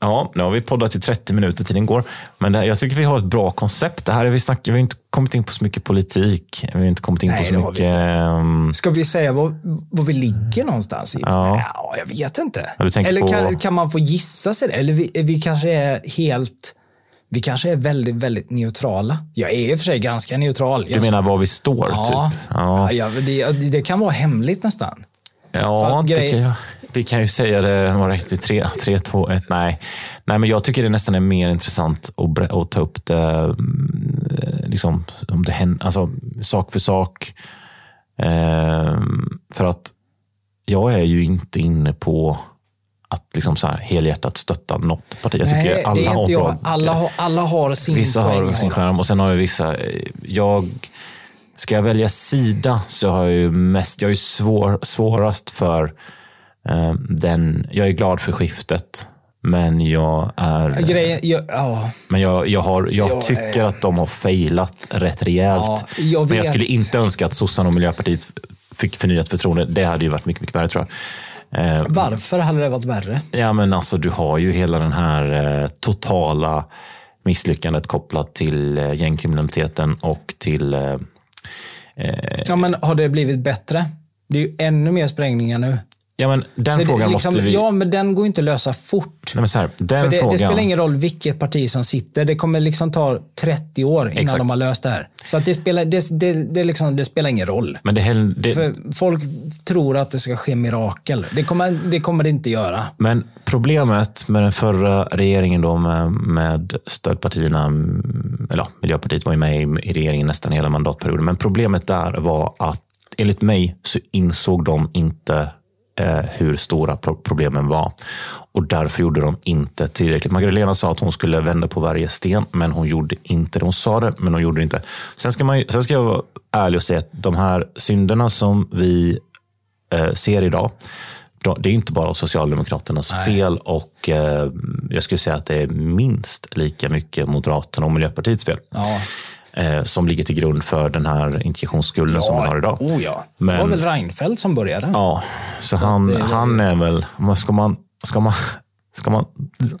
ja, nu har vi poddat i 30 minuter, tiden går. Men det, jag tycker vi har ett bra koncept. Det här är vi, snackar, vi har inte kommit in på så mycket politik. Vi har inte kommit in Nej, på så har vi mycket... ehm, Ska vi säga var, var vi ligger någonstans? I? Ja. Ja, jag vet inte. Eller på- kan, kan man få gissa sig det? Eller vi, vi kanske är helt... Vi kanske är väldigt, väldigt neutrala. Jag är i och för sig ganska neutral. du menar var vi står, ja, typ? Ja, ja. det, det kan vara hemligt nästan. ja grej- kan jag, vi kan ju säga det. Var det riktigt? Tre, tre, två, ett. Nej. Nej, men jag tycker det nästan är mer intressant att, att ta upp det, mm, liksom, om det händer, alltså, sak för sak. Ehm, för att jag är ju inte inne på att liksom så här helhjärtat stötta något parti. Jag tycker Nej, alla är har bra... jag. Alla alla har sin Vissa har sin skärm och sen har jag vissa... Jag, ska jag välja sida så har jag ju mest... Jag är ju svår, svårast för eh, den... Jag är glad för skiftet. Men jag är... Grejen, jag, ja, Men jag, jag, har, jag Jag tycker att de har failat rätt rejält. Ja, jag Men jag skulle inte önska att sossarna och Miljöpartiet fick förnyat förtroende. Det hade ju varit mycket, mycket värre tror jag. Eh, varför hade det varit värre? Ja, men alltså du har ju hela den här eh, totala misslyckandet kopplat till eh, gängkriminaliteten och till... Eh, Ja, men har det blivit bättre? Det är ju ännu mer sprängningar nu. Ja, men den Så frågan liksom, måste vi... Ja, men den går inte att lösa fort. Nej, men så här, den För det, frågan... det spelar ingen roll vilket parti som sitter. Det kommer liksom ta 30 år innan Exakt. de har löst det här. Så att det, spelar, det, det, det, liksom, det spelar ingen roll. Men det, det, För folk tror att det ska ske mirakel. Det kommer det, kommer det inte göra. Men problemet med den förra regeringen då med, med stödpartierna, eller ja, Miljöpartiet var ju med i, i regeringen nästan hela mandatperioden, men problemet där var att enligt mig så insåg de inte hur stora pro- problemen var. Och därför gjorde de inte tillräckligt. Magdalena sa att hon skulle vända på varje sten, men hon gjorde inte det. Hon sa det, men hon gjorde det inte. Sen ska, man, sen ska jag vara ärlig och säga att de här synderna som vi eh, ser idag, det är inte bara Socialdemokraternas fel och eh, jag skulle säga att det är minst lika mycket Moderaterna och Miljöpartiets fel. Ja. Eh, som ligger till grund för den här integrationsskulden som man har idag. Oh ja. Men- Det var väl Reinfeldt som började? Ja, så han, det- han är väl, ska man, ska man, ska man,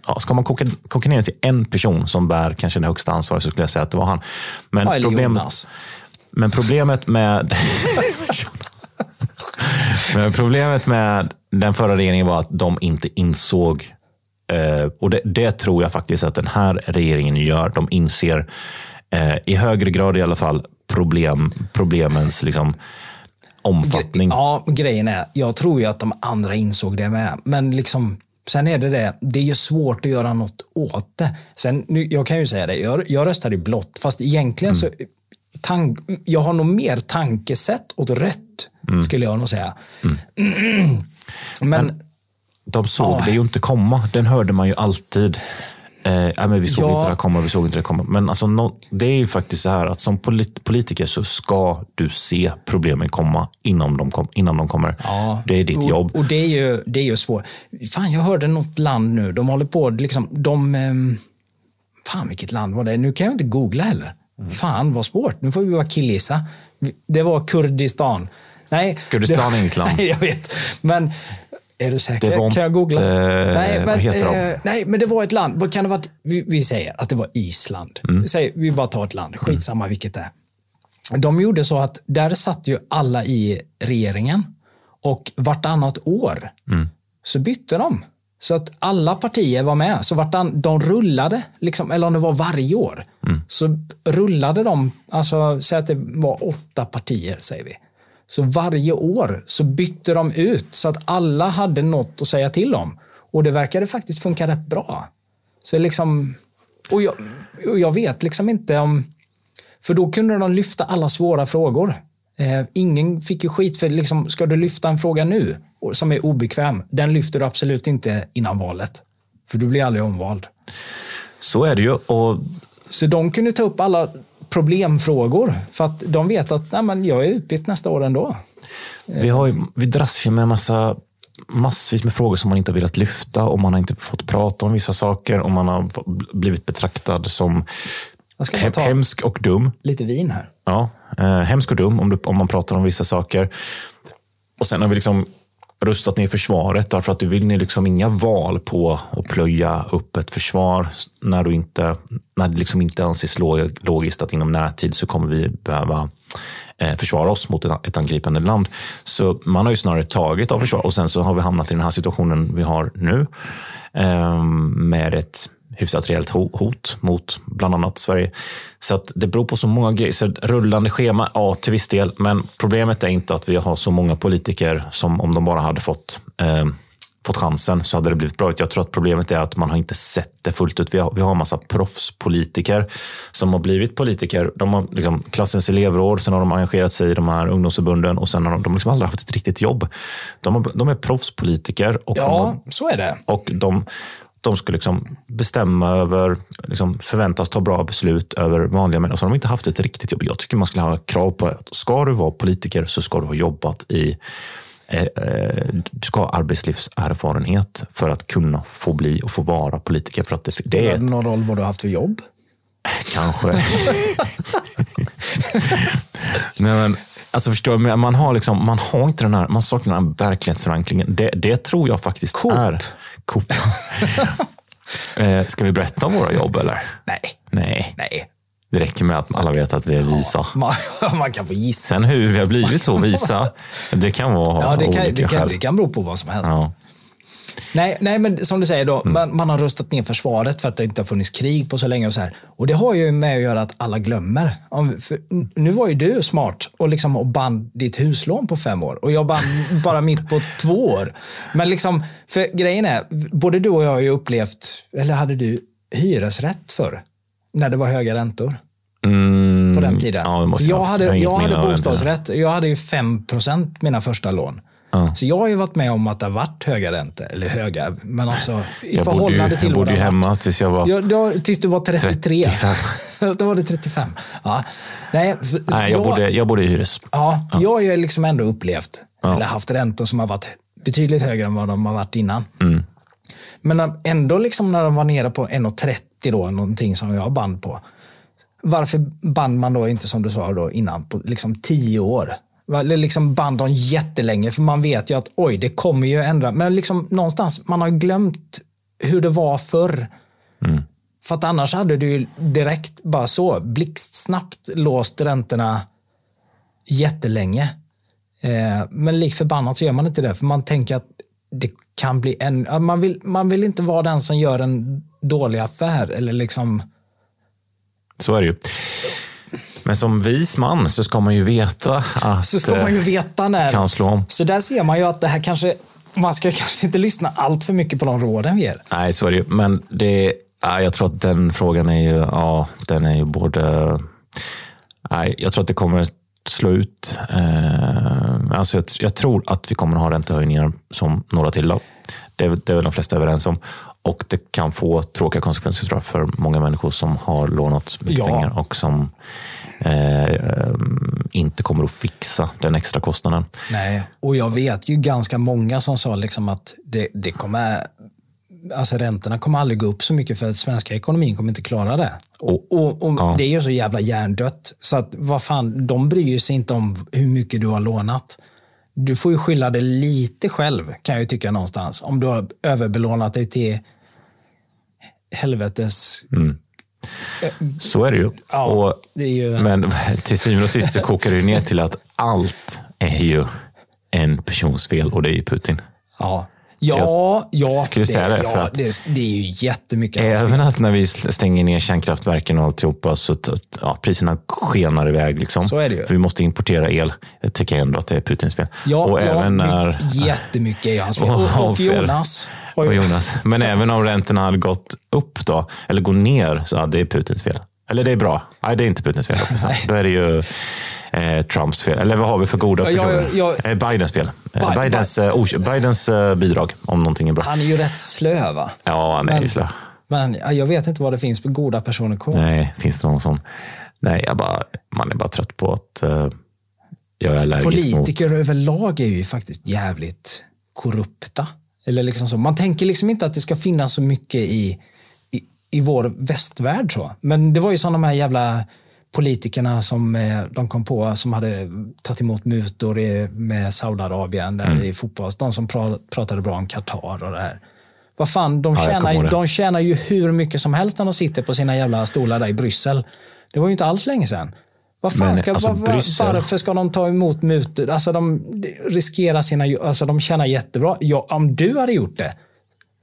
ja, ska man koka, koka ner till en person som bär kanske det högsta ansvaret så skulle jag säga att det var han. Men, Ja, problemet, Jonas. men problemet med Men problemet med den förra regeringen var att de inte insåg, eh, och det, det tror jag faktiskt att den här regeringen gör. De inser eh, i högre grad i alla fall problem, problemens liksom, omfattning. Ja, grejen är, jag tror ju att de andra insåg det med. Men liksom, sen är det det, det är ju svårt att göra något åt det. Sen, nu, jag kan ju säga det, jag, jag röstade blått, fast egentligen så, tank, jag har nog mer tankesätt åt rött, skulle jag nog säga. Men, De såg Ja. det ju inte komma. Den hörde man ju alltid. Eh, ja, men vi såg Ja. inte det komma, vi såg inte det komma. Men alltså, nå- det är ju faktiskt så här att som polit- politiker så ska du se problemen komma innan de, kom, innan de kommer. Ja. Det är ditt och, jobb. Och det är ju, det är ju svårt. Fan, jag hörde något land nu, de håller på, liksom, de... ehm, Fan, vilket land var det? Nu kan jag inte googla heller. Mm. Fan, vad svårt. Nu får vi bara killgissa. Det var Kurdistan. Nej, Kurdistan är inget land. Nej, jag vet. Men är du säker? Det var kan jag googla? inte- nej, men, vad heter eh, nej, men det var ett land. Vad kan det vara? Vi, vi säger att det var Island. Mm. Vi, säger, vi bara tar ett land. Skitsamma vilket det är. De gjorde så att där satt ju alla i regeringen och vartannat år så bytte de. Så att alla partier var med. Så vartann, de rullade, liksom, eller om det var varje år, så rullade de, alltså säg att det var åtta partier, säger vi. Så varje år så bytte de ut så att alla hade något att säga till om. Och det verkade faktiskt funka rätt bra. Så liksom, och jag, och jag vet liksom inte om... För då kunde de lyfta alla svåra frågor. Eh, ingen fick ju skit för liksom, ska du lyfta en fråga nu som är obekväm, den lyfter du absolut inte innan valet. För du blir aldrig omvald. Så är det ju. Och Så de kunde ta upp alla problemfrågor för att de vet att Nej, men jag är utbytt nästa år ändå. vi, har ju, vi dras ju med massa, massvis med frågor som man inte har velat lyfta och man har inte fått prata om vissa saker och man har blivit betraktad som he- hemsk och dum. lite vin här. Ja, eh, hemsk och dum om, du, om man pratar om vissa saker. Och sen har vi liksom rustat ner försvaret därför att du vill ni liksom inga val på att plöja upp ett försvar när, du inte, när det liksom inte anses logiskt att inom närtid så kommer vi behöva eh, försvara oss mot ett, angripande land. Så man har ju snarare tagit av försvar och sen så har vi hamnat i den här situationen vi har nu ehm, med ett hyfsat rejält ho- hot mot bland annat Sverige. Så att det beror på så många grejer. Så rullande schema, ja till viss del. Men problemet är inte att vi har så många politiker som om de bara hade fått eh, fått chansen så hade det blivit bra. Jag tror att problemet är att man har inte sett det fullt ut. Vi har, vi har en massa proffspolitiker som har blivit politiker. De har liksom klassens elevråd, sen har de engagerat sig i de här ungdomsförbunden och sen har de, de liksom aldrig haft ett riktigt jobb. De, har, de är proffspolitiker och, de Ja, så är det. och de, de ska liksom bestämma över, liksom förväntas ta bra beslut över vanliga människor. Så de har inte haft ett riktigt jobb. Jag tycker man skulle ha krav på att ska du vara politiker så ska du ha jobbat i eh, eh, du ska ha arbetslivserfarenhet för att kunna få bli och få vara politiker. För att det, det är det någon roll vad du har haft för jobb? kanske... Nej, men, alltså förstår du, man har, liksom, man har inte den här, man saknar den här verklighetsförankringen. Det, det tror jag faktiskt Coop. är... Coop. eh, ska vi berätta om våra jobb eller? Nej. Nej, Nej. det räcker med att alla vet att vi är visa. Man, man kan få gissa. Sen hur vi har blivit så visa, det kan vara Ja, det kan, olika det, kan, själv. det kan bero på vad som helst. Ja. Nej, nej, men som du säger, då, man, man har rustat ner försvaret för att det inte har funnits krig på så länge. Och så här. Och det har ju med att göra att alla glömmer. Om, nu var ju du smart och, liksom, och band ditt huslån på fem år och jag band bara mitt på två år. Men liksom, för grejen är, både du och jag har ju upplevt, eller hade du hyresrätt förr? När det var höga räntor Mm, på den tiden. Ja, jag hade, jag hade bostadsrätt. Jag hade ju 5% mina första lån. Ja. Så jag har ju varit med om att det har varit höga räntor. Eller höga, men alltså i Jag bodde ju, förhållande till jag bodde ju hemma tills jag var... Ja, då, tills du var 33. 35. då var det 35. Ja. Nej, Nej, jag bodde, jag bodde i hyres. Ja, jag har ju liksom ändå upplevt, eller haft räntor som har varit betydligt högre än vad de har varit innan. Mm. Men ändå liksom när de var nere på 1,30 då, någonting som jag band på. Varför band man då inte som du sa då innan på liksom 10 år? Liksom band dem jättelänge för man vet ju att oj, det kommer ju ändra. Men liksom någonstans, man har glömt hur det var förr. För att annars hade du ju direkt bara så blixtsnabbt låst räntorna jättelänge. Eh, men lik förbannat så gör man inte det, för man tänker att det kan bli en... Man vill, man vill inte vara den som gör en dålig affär. Eller liksom... Så är det ju. Men som vis man så ska man ju veta att Så ska man ju eh, veta när... kan slå om. Så där ser man ju att det här kanske... Man ska kanske inte lyssna allt för mycket på de råden vi ger. Nej, så är det ju. Men det, ja, jag tror att den frågan är ju, ja, den är ju både... Nej, jag tror att det kommer slå ut. Eh, alltså jag, jag tror att vi kommer ha räntehöjningar som några till. Då. Det, det är väl de flesta överens om. Och det kan få tråkiga konsekvenser tror jag, för många människor som har lånat mycket Ja. pengar och som eh, inte kommer att fixa den extra kostnaden. Nej, och jag vet ju ganska många som sa liksom att det, det kommer... Alltså räntorna kommer aldrig gå upp så mycket för att svenska ekonomin kommer inte klara det. Och, och, och Ja. Det är ju så jävla hjärndött. Så att vad fan, de bryr sig inte om hur mycket du har lånat. Du får ju skylla det lite själv, kan jag ju tycka någonstans. Om du har överbelånat dig till helvetes... Så är det ju. Ja, och, det ju... Men till syvende och sist så kokar det ner till att allt är ju en persons fel och det är ju Putin. Ja, ja, ja, skulle säga det, ja det, det är ju jättemycket Även att när vi stänger ner kärnkraftverken och alltihopa så att ja, priserna skenar iväg. Liksom. Så är det ju. För vi måste importera el. Jag tycker ändå att det är Putins fel. Ja, och ja även när... jättemycket är hans fel. Och- Och. Jonas. Och Jonas. Men även om räntorna hade gått upp då, eller går ner, så ja, det är Putins fel. Eller det är bra. Nej, det är inte Putins fel. Då är det ju Trumps fel. Eller vad har vi för goda personer? ja. Eh, Bidens fel. Eh, Bi- Bidens, eh, os- Bidens eh, bidrag, om någonting är bra. Han är ju rätt slö va? Ja, han är Men- ju slö. Men ja, jag vet inte vad det finns för goda personer kvar. Nej, finns det någon sån? Nej, jag bara, man är bara trött på att eh, jag är allergisk Politiker mot... överlag är ju faktiskt jävligt korrupta. Eller liksom så. Man tänker liksom inte att det ska finnas så mycket i, i, i vår västvärld. Så. Men det var ju som de här jävla politikerna som eh, de kom på som hade tagit emot mutor i, med Saudiarabien där Mm. i fotboll. De som pra, pratade bra om Qatar och det här. Vad fan, de Ja, tjänar, det. de tjänar ju hur mycket som helst när de sitter på sina jävla stolar där i Bryssel. Det var ju inte alls länge sedan. Vad fan Men, ska, alltså, var, var, varför ska de ta emot mutor? Alltså de riskerar sina, alltså de tjänar jättebra. Ja, om du hade gjort det,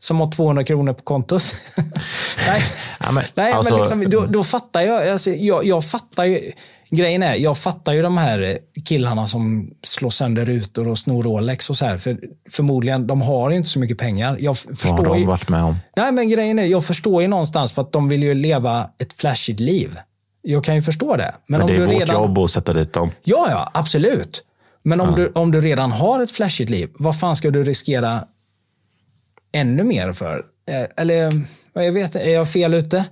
som har 200 kronor på kontot. Nej, Ja, men, Nej alltså, men liksom, då, då fattar jag. Alltså, jag. Jag fattar ju. Grejen är, jag fattar ju de här killarna som slår sönder rutor och snor Rolex och så här. För förmodligen, de har inte så mycket pengar. Jag f- vad har förstår de varit med om? Nej, men grejen är, jag förstår ju någonstans för att de vill ju leva ett flashigt liv. Jag kan ju förstå det. Men, Men om det är du vårt redan... jobb att sätta dit dem. Ja, ja, absolut. Men om, du, om du redan har ett flashigt liv, vad fan ska du riskera ännu mer för? Eh, Eller, jag vet, är jag fel ute?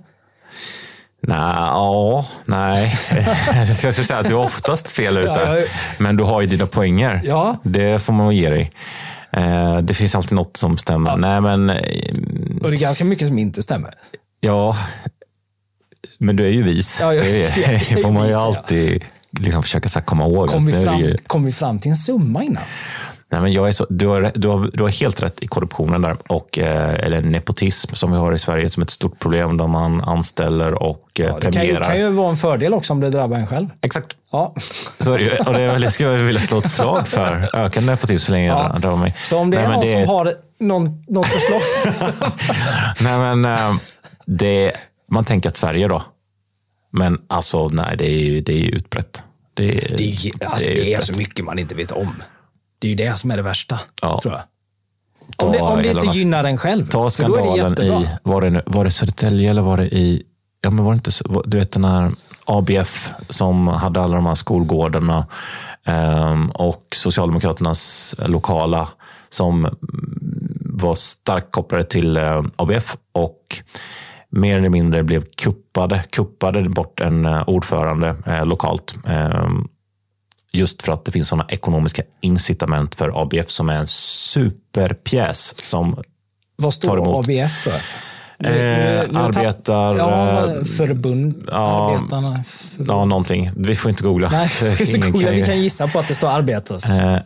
Nej, ja, nej. jag skulle säga att du är oftast fel ute. Ja, Men du har ju dina poänger. Ja. Det får man ge dig. Eh, Det finns alltid något som stämmer. Nej, men eh, Och det är ganska mycket som inte stämmer. ja. Men du är ju vis. Ja, jag- det är är, får man ju ja. alltid liksom försöka så komma ihåg. Kom vi, det fram, ju- kom vi fram till en summa innan? Nej, men jag är så, du, har, du, har, du har helt rätt i korruptionen där. Och, eh, eller nepotism som vi har i Sverige som ett stort problem där man anställer och eh, Ja, det kan ju, premierar. kan ju vara en fördel också om det drabbar en själv. Exakt. Ja. Så är det ju. Och det, det skulle jag vilja slå ett slag för. Ökad nepotism så länge Ja. jag drar mig. Så om det Nej, är någon det som ett- har någon, något förslag. Nej, men eh, det, man tänker att Sverige då. Men alltså, nej, det är det är ju utbrett. Det är, det är, alltså, det är det är så mycket man inte vet om. Det är ju det som är det värsta. Ja. Tror jag. Om det, om det inte gynnar en själv. Ta för då är det skandalen jättebra. i, var det, nu- var det Södertälje eller var det i, ja men var det inte du vet den här ABF som hade alla de här skolgårdarna ehm, och Socialdemokraternas lokala som var starkt kopplade till eh, ABF och mer eller mindre blev kuppade, kuppade bort en eh, ordförande eh, lokalt. Just för att det finns sådana ekonomiska incitament för ABF som är en superpjäs som Vad tar står emot. ABF för? Eh, arbetar... Ja, eh, förbund. ja, arbetarna. För, Ja, någonting. Vi får inte googla. nej, vi, ingen kan vi ju- kan gissa på att det står arbetas, Eh,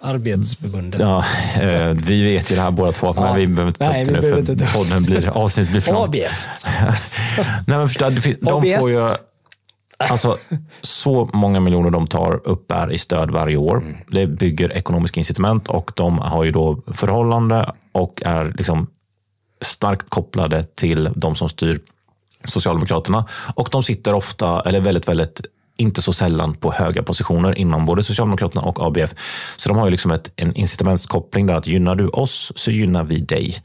arbetsförbundet. Ja, eh, vi vet ju det här båda två, men Ja. vi behöver inte ta upp vi det nu för podden blir, avsnittet blir för långt. ABF. Nej, men förstå, de ABS. får ju alltså, så många miljoner de tar upp är i stöd varje år. Mm. Det bygger ekonomiska incitament och de har ju då förhållande och är liksom starkt kopplade till de som styr Socialdemokraterna. Och de sitter ofta, eller väldigt, väldigt inte så sällan på höga positioner inom både Socialdemokraterna och ABF. Så de har ju liksom ett, en incitamentskoppling där att gynnar du oss så gynnar vi dig.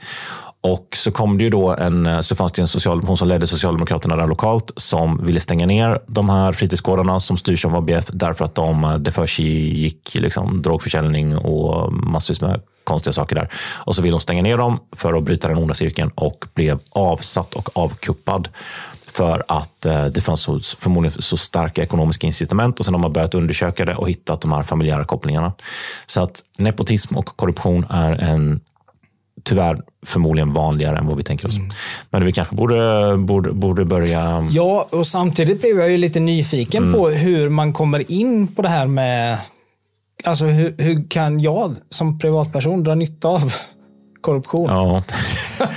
Och så kom det ju då en, eh, så fanns det en social, hon som ledde Socialdemokraterna där lokalt som ville stänga ner de här fritidsgårdarna som styrs av ABF därför att de, eh, det för sig gick liksom drogförsäljning och massvis med konstiga saker där. Och så ville hon stänga ner dem för att bryta den onda cirkeln och blev avsatt och avkuppad för att eh, det fanns så, förmodligen så starka ekonomiska incitament och sen har man börjat undersöka det och hittat de här familjära kopplingarna. Så att nepotism och korruption är en tyvärr förmodligen vanligare än vad vi tänker oss. Men vi kanske borde, borde, borde börja... Ja, och samtidigt blev jag ju lite nyfiken Mm. på hur man kommer in på det här med... Alltså hur, hur kan jag som privatperson dra nytta av korruption? Ja.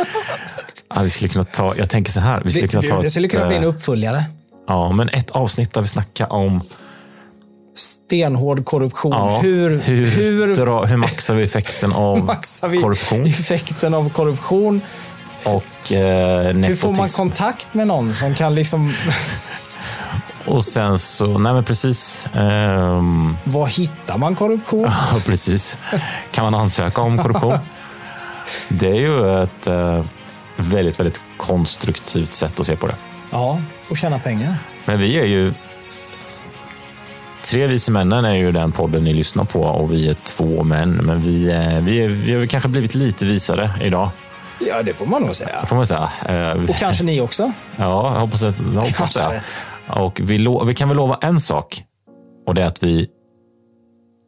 ja, vi skulle kunna ta... Jag tänker så här. Vi skulle kunna det, ta det skulle ett, kunna bli en eh, uppföljare. Ja, men ett avsnitt där vi snackar om Stenhård korruption. ja, hur, hur, hur dra, hur maxar vi effekten av maxar vi korruption effekten av korruption? och eh, Hur får man kontakt med någon som kan liksom... Och sen så, nej men precis. Ehm, Var hittar man korruption? ja, precis. Kan man ansöka om korruption? Det är ju ett eh, väldigt, väldigt konstruktivt sätt att se på det. Ja, och tjäna pengar. Men vi är ju... Tre vise männen är ju den podden ni lyssnar på och vi är två män. Men vi, är, vi, vi har kanske blivit lite visare idag. Ja, det får man nog säga. Får man säga. Eh, Och kanske ni också. Ja, jag hoppas, jag hoppas det. Och vi, lo, vi kan väl lova en sak. Och det är att vi,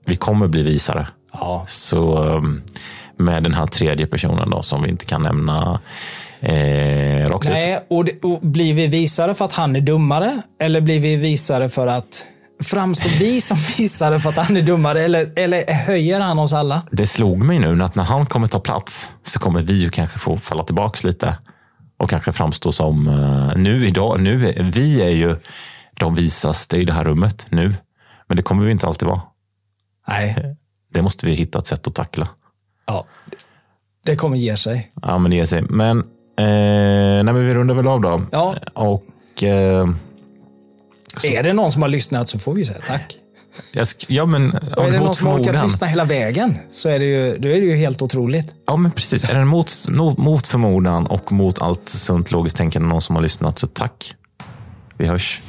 vi kommer bli visare. Ja. Så um, med den här tredje personen då som vi inte kan nämna eh, rakt ut. Nej, och, det, och blir vi visare för att han är dummare? Eller blir vi visare för att framstår vi som visare för att han är dummare? Eller, eller höjer han oss alla? Det slog mig nu att när han kommer ta plats så kommer vi ju kanske få falla tillbaks lite. Och kanske framstå som, eh, nu idag, nu, vi är ju de visaste i det här rummet nu. Men det kommer vi inte alltid vara. Nej. Det måste vi hitta ett sätt att tackla. Ja. Det kommer ge sig. Ja, men det ger sig. Men, eh, nej, men vi rundar väl av då. Ja. Och eh, Är det någon som har lyssnat så får vi säga tack. jag ja, men Och är det någon som har orkat lyssna hela vägen så är det ju, då är det ju helt otroligt. Ja, men precis. Är det mot, mot förmodan och mot allt sunt logiskt tänkande någon som har lyssnat, så tack. Vi hörs.